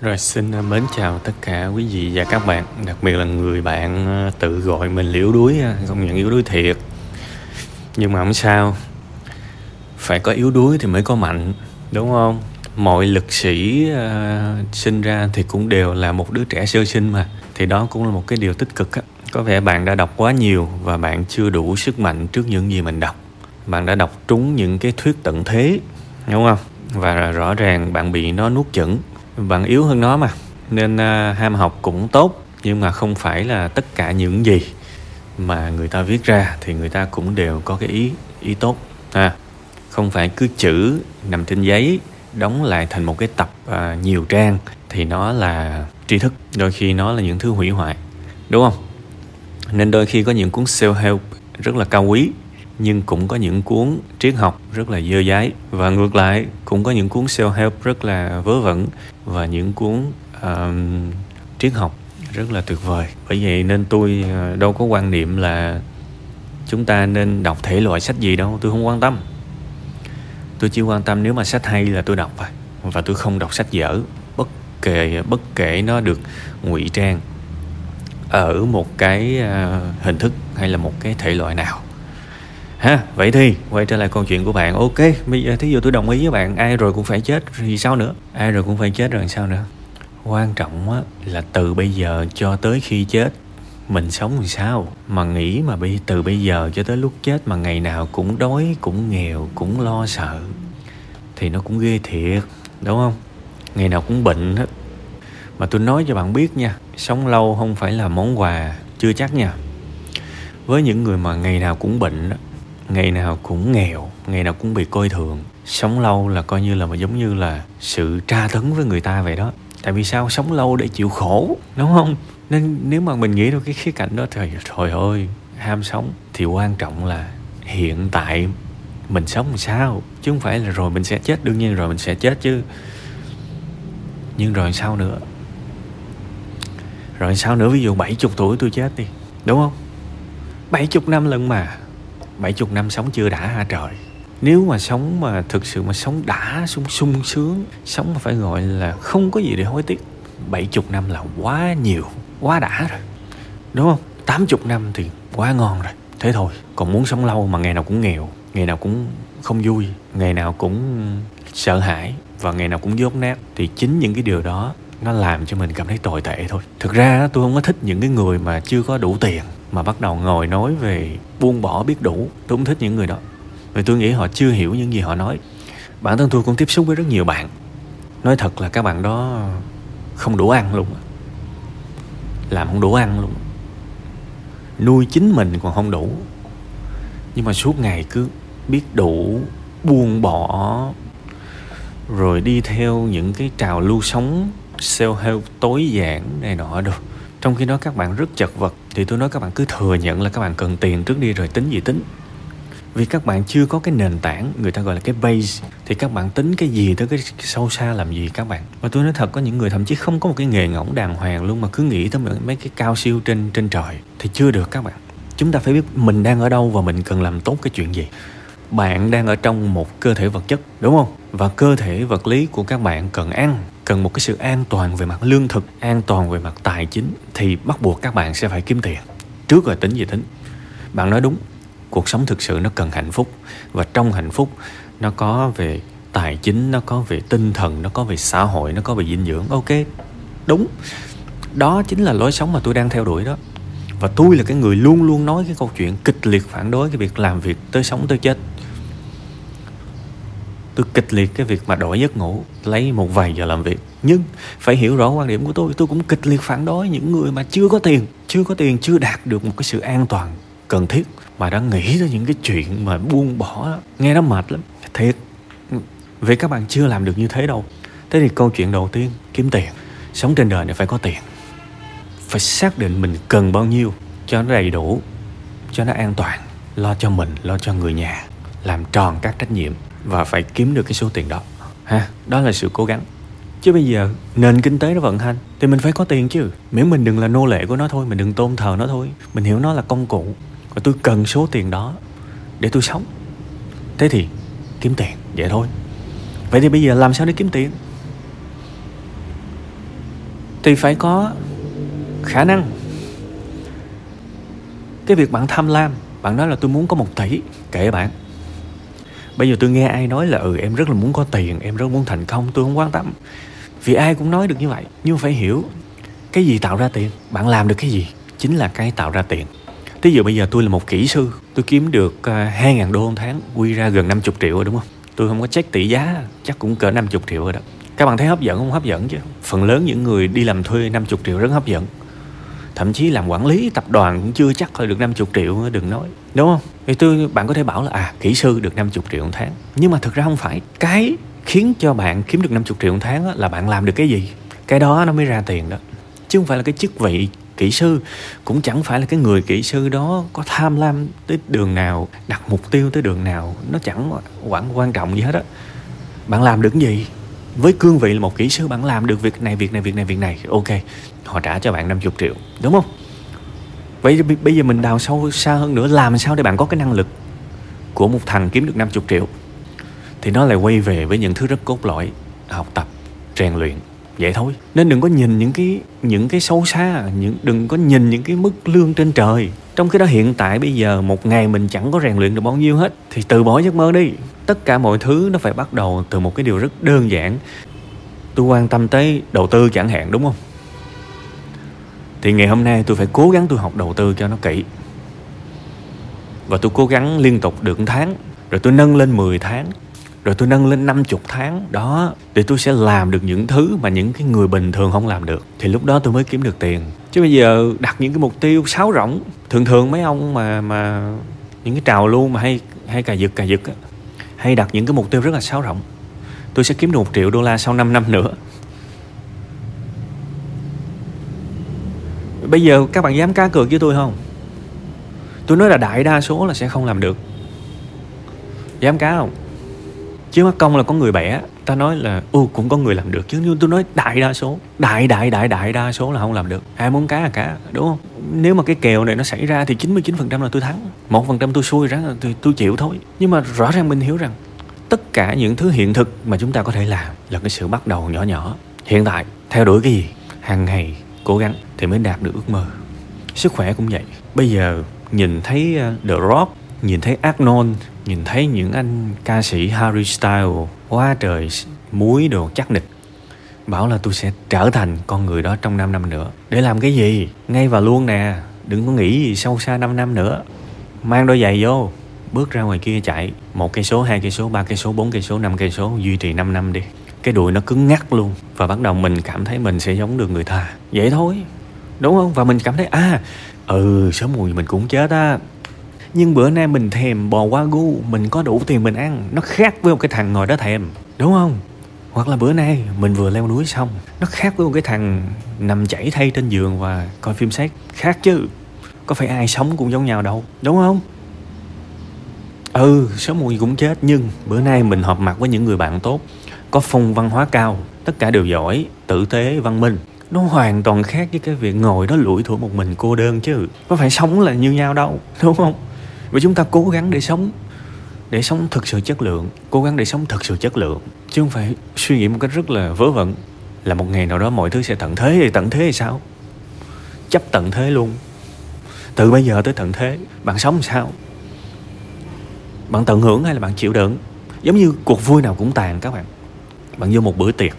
Rồi xin à, mến chào tất cả quý vị và các bạn Đặc biệt là người bạn à, tự gọi mình liễu đuối à, Không nhận yếu đuối thiệt. Nhưng mà không sao. Phải có yếu đuối thì mới có mạnh Đúng không? Mọi lực sĩ uh, sinh ra thì cũng đều là một đứa trẻ sơ sinh mà. Thì đó cũng là một cái điều tích cực á. Có vẻ bạn đã đọc quá nhiều Và bạn chưa đủ sức mạnh trước những gì mình đọc. Bạn đã đọc trúng những cái thuyết tận thế Đúng không? Và rõ ràng bạn bị nó nuốt chửng bạn yếu hơn nó mà. Nên à, ham học cũng tốt nhưng mà không phải là tất cả những gì mà người ta viết ra thì người ta cũng đều có cái ý ý tốt ha. Không phải cứ chữ nằm trên giấy đóng lại thành một cái tập à, nhiều trang thì nó là tri thức đôi khi nó là những thứ hủy hoại đúng không? Nên đôi khi có những cuốn self help rất là cao quý nhưng cũng có những cuốn triết học rất là dơ dái. Và ngược lại cũng có những cuốn self help rất là vớ vẩn. Và những cuốn um, triết học rất là tuyệt vời. Bởi vậy nên tôi ờ, đâu có quan niệm là chúng ta nên đọc thể loại sách gì đâu. Tôi không quan tâm. Tôi chỉ quan tâm nếu mà sách hay là tôi đọc thôi. Và tôi không đọc sách dở. Bất kể bất kể nó được ngụy trang ở một cái ờ, hình thức hay là một cái thể loại nào ha, vậy thì, quay trở lại câu chuyện của bạn. Ok, bây giờ thí dụ tôi đồng ý với bạn, ai rồi cũng phải chết, thì sao nữa? Ai rồi cũng phải chết rồi, sao nữa? Quan trọng á, là từ bây giờ cho tới khi chết, mình sống làm sao? Mà nghĩ mà bị từ bây giờ cho tới lúc chết mà ngày nào cũng đói, cũng nghèo, cũng lo sợ, thì nó cũng ghê thiệt, đúng không? Ngày nào cũng bệnh hết. Mà tôi nói cho bạn biết nha, sống lâu không phải là món quà, chưa chắc nha. Với những người mà ngày nào cũng bệnh ngày nào cũng nghèo, ngày nào cũng bị coi thường. Sống lâu là coi như là mà giống như là sự tra tấn với người ta vậy đó. Tại vì sao? Sống lâu để chịu khổ, đúng không? Nên nếu mà mình nghĩ đôi cái khía cạnh đó thì trời ơi, ham sống thì quan trọng là hiện tại mình sống làm sao. Chứ không phải là rồi mình sẽ chết, đương nhiên rồi mình sẽ chết chứ. Nhưng rồi sao nữa? Rồi sao nữa? Ví dụ 70 tuổi tôi chết đi, đúng không? 70 năm lần mà. 70 năm sống chưa đã hả trời. Nếu mà sống mà thực sự mà sống đã sung sung sướng, sống mà phải gọi là không có gì để hối tiếc 70 năm là quá nhiều, quá đã rồi. Đúng không? 80 năm thì quá ngon rồi. Thế thôi, còn muốn sống lâu mà ngày nào cũng nghèo, ngày nào cũng không vui, ngày nào cũng sợ hãi và ngày nào cũng dốt nát, thì chính những cái điều đó nó làm cho mình cảm thấy tồi tệ thôi. Thực ra tôi không có thích những cái người mà chưa có đủ tiền, mà bắt đầu ngồi nói về buông bỏ biết đủ. Tôi không thích những người đó. Vì tôi nghĩ họ chưa hiểu những gì họ nói. Bản thân tôi cũng tiếp xúc với rất nhiều bạn. Nói thật là các bạn đó không đủ ăn luôn làm không đủ ăn luôn nuôi chính mình còn không đủ. Nhưng mà suốt ngày cứ biết đủ, buông bỏ, rồi đi theo những cái trào lưu sống self help tối giản này nọ đâu trong khi đó các bạn rất chật vật, thì tôi nói các bạn cứ thừa nhận là các bạn cần tiền trước đi rồi tính gì tính. Vì các bạn chưa có cái nền tảng, người ta gọi là cái base, thì các bạn tính cái gì tới cái sâu xa làm gì các bạn. Và tôi nói thật, có những người thậm chí không có một cái nghề ngỗng đàng hoàng luôn mà cứ nghĩ tới mấy cái cao siêu trên trên trời, thì chưa được các bạn. Chúng ta phải biết mình đang ở đâu và mình cần làm tốt cái chuyện gì bạn đang ở trong một cơ thể vật chất, đúng không? Và cơ thể vật lý của các bạn cần ăn, cần một cái sự an toàn về mặt lương thực, an toàn về mặt tài chính, thì bắt buộc các bạn sẽ phải kiếm tiền. Trước rồi tính gì tính? Bạn nói đúng, cuộc sống thực sự nó cần hạnh phúc. Và trong hạnh phúc, nó có về tài chính, nó có về tinh thần, nó có về xã hội, nó có về dinh dưỡng. Ok, đúng. Đó chính là lối sống mà tôi đang theo đuổi đó. Và tôi là cái người luôn luôn nói cái câu chuyện kịch liệt phản đối cái việc làm việc tới sống tới chết tôi kịch liệt cái việc mà đổi giấc ngủ, lấy một vài giờ làm việc. Nhưng phải hiểu rõ quan điểm của tôi tôi cũng kịch liệt phản đối những người mà chưa có tiền, chưa có tiền, chưa đạt được một cái sự an toàn cần thiết, mà đã nghĩ ra những cái chuyện mà buông bỏ. Nghe nó mệt lắm. Thiệt. Vì các bạn chưa làm được như thế đâu. Thế thì câu chuyện đầu tiên, kiếm tiền. Sống trên đời này phải có tiền. Phải xác định mình cần bao nhiêu cho nó đầy đủ, cho nó an toàn, lo cho mình, lo cho người nhà, làm tròn các trách nhiệm và phải kiếm được cái số tiền đó. Ha, đó là sự cố gắng. Chứ bây giờ, nền kinh tế nó vận hành, thì mình phải có tiền chứ. Miễn mình đừng là nô lệ của nó thôi, mình đừng tôn thờ nó thôi. Mình hiểu nó là công cụ, và tôi cần số tiền đó để tôi sống. Thế thì, kiếm tiền, vậy thôi. Vậy thì bây giờ làm sao để kiếm tiền? Thì phải có khả năng. Cái việc bạn tham lam, bạn nói là tôi muốn có một tỷ, kệ bạn bây giờ tôi nghe ai nói là ừ em rất là muốn có tiền em rất muốn thành công tôi không quan tâm. Vì ai cũng nói được như vậy nhưng phải hiểu cái gì tạo ra tiền? Bạn làm được cái gì chính là cái tạo ra tiền. Ví dụ bây giờ tôi là một kỹ sư Tôi kiếm được à, uh, 2.000 đô một tháng Quy ra gần 50 triệu rồi đúng không? Tôi không có check tỷ giá Chắc cũng cỡ 50 triệu rồi đó. Các bạn thấy hấp dẫn không? Hấp dẫn chứ. Phần lớn những người đi làm thuê 50 triệu rất hấp dẫn. Thậm chí làm quản lý tập đoàn cũng chưa chắc thôi, được 50 triệu, Đừng nói. Đúng không? Thì tôi, bạn có thể bảo là à kỹ sư được 50 triệu một tháng. Nhưng mà thực ra không phải. Cái khiến cho bạn kiếm được 50 triệu một tháng là bạn làm được cái gì? Cái đó nó mới ra tiền đó. Chứ không phải là cái chức vị kỹ sư, cũng chẳng phải là cái người kỹ sư đó có tham lam tới đường nào, đặt mục tiêu tới đường nào. Nó chẳng quản quan trọng gì hết á. Bạn làm được cái gì? Với cương vị là một kỹ sư bạn làm được việc này việc này việc này việc này. Ok, họ trả cho bạn 50 triệu, đúng không? Vậy bây giờ mình đào sâu xa hơn nữa, làm sao để bạn có cái năng lực của một thằng kiếm được 50 triệu? Thì nó lại quay về với những thứ rất cốt lõi, học tập, rèn luyện, vậy thôi. Nên đừng có nhìn những cái những cái sâu xa, những, đừng có nhìn những cái mức lương trên trời trong khi đó hiện tại bây giờ một ngày mình chẳng có rèn luyện được bao nhiêu hết, thì từ bỏ giấc mơ đi. Tất cả mọi thứ nó phải bắt đầu từ một cái điều rất đơn giản. Tôi quan tâm tới đầu tư chẳng hạn, đúng không? Thì ngày hôm nay tôi phải cố gắng tôi học đầu tư cho nó kỹ. Và tôi cố gắng liên tục được tháng, rồi tôi nâng lên 10 tháng rồi tôi nâng lên 50 tháng. Đó để tôi sẽ làm được những thứ mà những cái người bình thường không làm được. Thì lúc đó tôi mới kiếm được tiền. Chứ bây giờ đặt những cái mục tiêu sáo rỗng. Thường thường mấy ông mà mà những cái trào luôn mà hay hay cà giật cà giật á, hay đặt những cái mục tiêu rất là sáo rỗng. Tôi sẽ kiếm được một triệu đô la sau 5 năm nữa. Bây giờ các bạn dám cá cược với tôi không? Tôi nói là đại đa số là sẽ không làm được. Dám cá không? Chứ mắt công là có người bẻ, ta nói là ừ cũng có người làm được. Chứ nhưng tôi nói, đại đa số, đại đại đại đại đa số là không làm được. Ai muốn cá là cá, đúng không? Nếu mà cái kèo này nó xảy ra thì 99% là tôi thắng. một phần trăm tôi xui ra thì tôi chịu thôi. Nhưng mà rõ ràng mình hiểu rằng, tất cả những thứ hiện thực mà chúng ta có thể làm là cái sự bắt đầu nhỏ nhỏ. Hiện tại, theo đuổi cái gì, hàng ngày cố gắng thì mới đạt được ước mơ. Sức khỏe cũng vậy. Bây giờ nhìn thấy ờ, The Rock nhìn thấy Arnold, nhìn thấy những anh ca sĩ Harry Styles, quá trời muối đồ chắc nịch. Bảo là tôi sẽ trở thành con người đó trong 5 năm nữa. Để làm cái gì? Ngay và luôn nè, đừng có nghĩ gì sâu xa 5 năm nữa. Mang đôi giày vô, bước ra ngoài kia chạy. Một cây số, hai cây số, ba cây số, bốn cây số, năm cây số, duy trì 5 năm đi. Cái đùi nó cứng ngắc luôn, và bắt đầu mình cảm thấy mình sẽ giống được người ta. Vậy thôi, đúng không? Và mình cảm thấy à ừ sớm mùi mình cũng chết á nhưng bữa nay mình thèm bò qua gu, mình có đủ tiền mình ăn. Nó khác với một cái thằng ngồi đó thèm. Đúng không? Hoặc là bữa nay mình vừa leo núi xong, nó khác với một cái thằng nằm chảy thay trên giường và coi phim xét. Khác chứ. Có phải ai sống cũng giống nhau đâu. Đúng không? Ừ sớm muộn gì cũng chết. Nhưng bữa nay mình họp mặt với những người bạn tốt. Có phong văn hóa cao. Tất cả đều giỏi, tử tế, văn minh. Nó hoàn toàn khác với cái việc ngồi đó lủi thủi một mình cô đơn chứ. Có phải sống là như nhau đâu. Đúng không? Và chúng ta cố gắng để sống để sống thực sự chất lượng, cố gắng để sống thực sự chất lượng. Chứ không phải suy nghĩ một cách rất là vớ vẩn là một ngày nào đó mọi thứ sẽ tận thế thì tận thế thì sao? Chấp tận thế luôn. Từ bây giờ tới tận thế, bạn sống sao? Bạn tận hưởng hay là bạn chịu đựng? Giống như cuộc vui nào cũng tàn các bạn. Bạn vô một bữa tiệc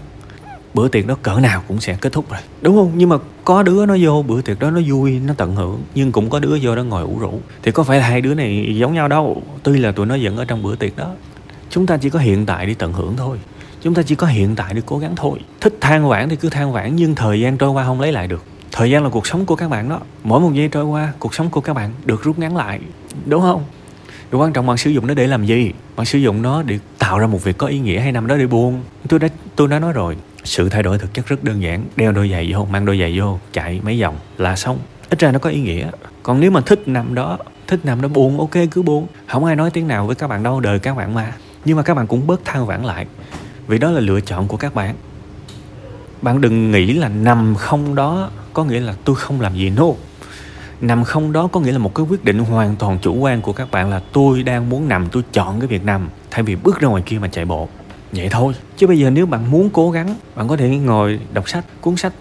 bữa tiệc đó cỡ nào cũng sẽ kết thúc rồi. Đúng không? Nhưng mà có đứa nó vô bữa tiệc đó nó vui nó tận hưởng. Nhưng cũng có đứa vô đó ngồi ủ rũ. Thì có phải là hai đứa này giống nhau đâu. Tuy là tụi nó vẫn ở trong bữa tiệc đó. Chúng ta chỉ có hiện tại đi tận hưởng thôi. Chúng ta chỉ có hiện tại để cố gắng thôi. Thích than vãn thì cứ than vãn nhưng thời gian trôi qua không lấy lại được. Thời gian là cuộc sống của các bạn đó. Mỗi một giây trôi qua cuộc sống của các bạn được rút ngắn lại. Đúng không? Điều quan trọng bạn sử dụng nó để làm gì? Bạn sử dụng nó để tạo ra một việc có ý nghĩa hay nằm đó để buông. Tôi đã tôi đã nói rồi sự thay đổi thực chất rất đơn giản. Đeo đôi giày vô, mang đôi giày vô, chạy mấy vòng là xong. Ít ra nó có ý nghĩa. Còn nếu mà thích nằm đó, thích nằm đó buồn, ok, cứ buồn. Không ai nói tiếng nào với các bạn đâu, đời các bạn mà. Nhưng mà các bạn cũng bớt than vãn lại. Vì đó là lựa chọn của các bạn. Bạn đừng nghĩ là nằm không đó có nghĩa là tôi không làm gì no nằm không đó có nghĩa là một cái quyết định hoàn toàn chủ quan của các bạn là tôi đang muốn nằm, tôi chọn cái việc nằm. Thay vì bước ra ngoài kia mà chạy bộ vậy thôi. Chứ bây giờ nếu bạn muốn cố gắng, bạn có thể ngồi đọc sách, cuốn sách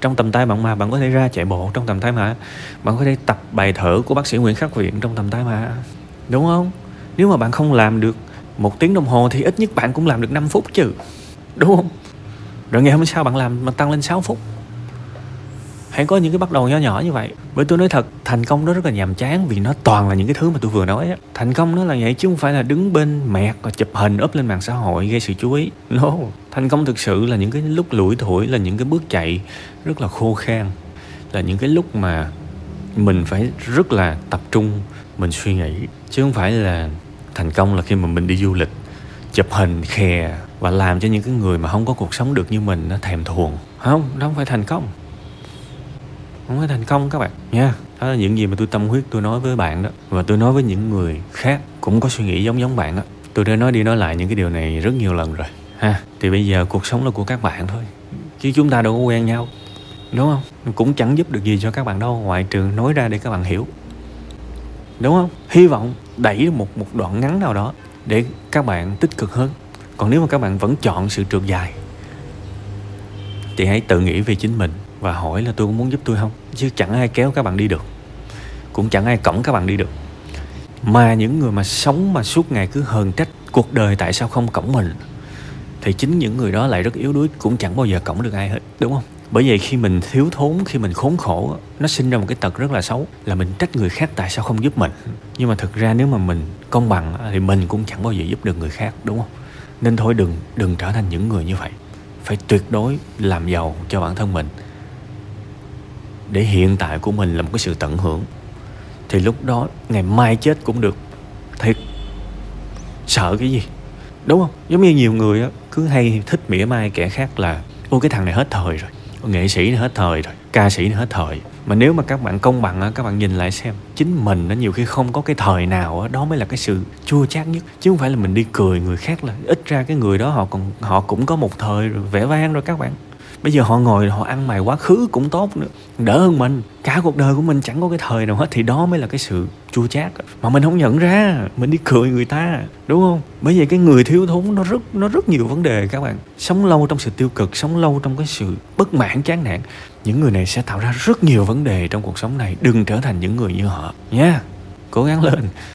trong tầm tay bạn mà. Bạn có thể ra chạy bộ trong tầm tay mà. Bạn có thể tập bài thở của bác sĩ nguyễn khắc viện trong tầm tay mà. Đúng không? Nếu mà bạn không làm được một tiếng đồng hồ thì ít nhất bạn cũng làm được 5 phút chứ. Đúng không? Rồi ngày hôm sau bạn làm mà tăng lên 6 phút hãy có những cái bắt đầu nhỏ nhỏ như vậy. Bởi tôi nói thật, thành công đó rất là nhàm chán vì nó toàn là những cái thứ mà tôi vừa nói á. Thành công nó là vậy chứ không phải là đứng bên mẹt và chụp hình up lên mạng xã hội gây sự chú ý. No, thành công thực sự là những cái lúc lủi thủi, là những cái bước chạy rất là khô khan, là những cái lúc mà mình phải rất là tập trung, mình suy nghĩ, chứ không phải là thành công là khi mà mình đi du lịch, chụp hình, khè và làm cho những cái người mà không có cuộc sống được như mình nó thèm thuồng. Không đó không phải thành công không có thành công các bạn. Nha. Đó là những gì mà tôi tâm huyết tôi nói với bạn đó. Và tôi nói với những người khác cũng có suy nghĩ giống giống bạn đó. Tôi đã nói đi nói lại những cái điều này rất nhiều lần rồi. Ha. Thì bây giờ cuộc sống là của các bạn thôi. Chứ chúng ta đâu có quen nhau. Đúng không? Cũng chẳng giúp được gì cho các bạn đâu. Ngoại trừ nói ra để các bạn hiểu. Đúng không? Hy vọng đẩy một một đoạn ngắn nào đó để các bạn tích cực hơn. Còn nếu mà các bạn vẫn chọn sự trượt dài, thì hãy tự nghĩ về chính mình và hỏi là tôi có muốn giúp tôi không? Chứ chẳng ai kéo các bạn đi được. Cũng chẳng ai cõng các bạn đi được. Mà những người mà sống mà suốt ngày cứ hờn trách cuộc đời tại sao không cõng mình, thì chính những người đó lại rất yếu đuối, cũng chẳng bao giờ cõng được ai hết, đúng không? Bởi vậy khi mình thiếu thốn, khi mình khốn khổ, nó sinh ra một cái tật rất là xấu, là mình trách người khác tại sao không giúp mình. Nhưng mà thực ra nếu mà mình công bằng thì mình cũng chẳng bao giờ giúp được người khác, đúng không? Nên thôi đừng đừng trở thành những người như vậy. Phải tuyệt đối làm giàu cho bản thân mình để hiện tại của mình là một cái sự tận hưởng. Thì lúc đó, ngày mai chết cũng được. Thiệt. Sợ cái gì? Đúng không? Giống như nhiều người á, cứ hay thích mỉa mai kẻ khác là, ô, cái thằng này hết thời rồi. Nghệ sĩ này hết thời rồi. Ca sĩ này hết thời. Mà nếu mà các bạn công bằng á, các bạn nhìn lại xem, chính mình nó nhiều khi không có cái thời nào á, đó mới là cái sự chua chát nhất. Chứ không phải là mình đi cười người khác là, ít ra cái người đó họ còn, họ cũng có một thời rồi, vẻ vang rồi các bạn bây giờ họ ngồi, họ ăn mày quá, khứ cũng tốt nữa. Đỡ hơn mình. Cả cuộc đời của mình chẳng có cái thời nào hết, thì đó mới là cái sự chua chát. Mà mình không nhận ra. Mình đi cười người ta, đúng không? Bởi vậy cái người thiếu thốn nó rất nó rất nhiều vấn đề các bạn. Sống lâu trong sự tiêu cực, sống lâu trong cái sự bất mãn, chán nản, những người này sẽ tạo ra rất nhiều vấn đề trong cuộc sống này. Đừng trở thành những người như họ, nha. Cố gắng lên.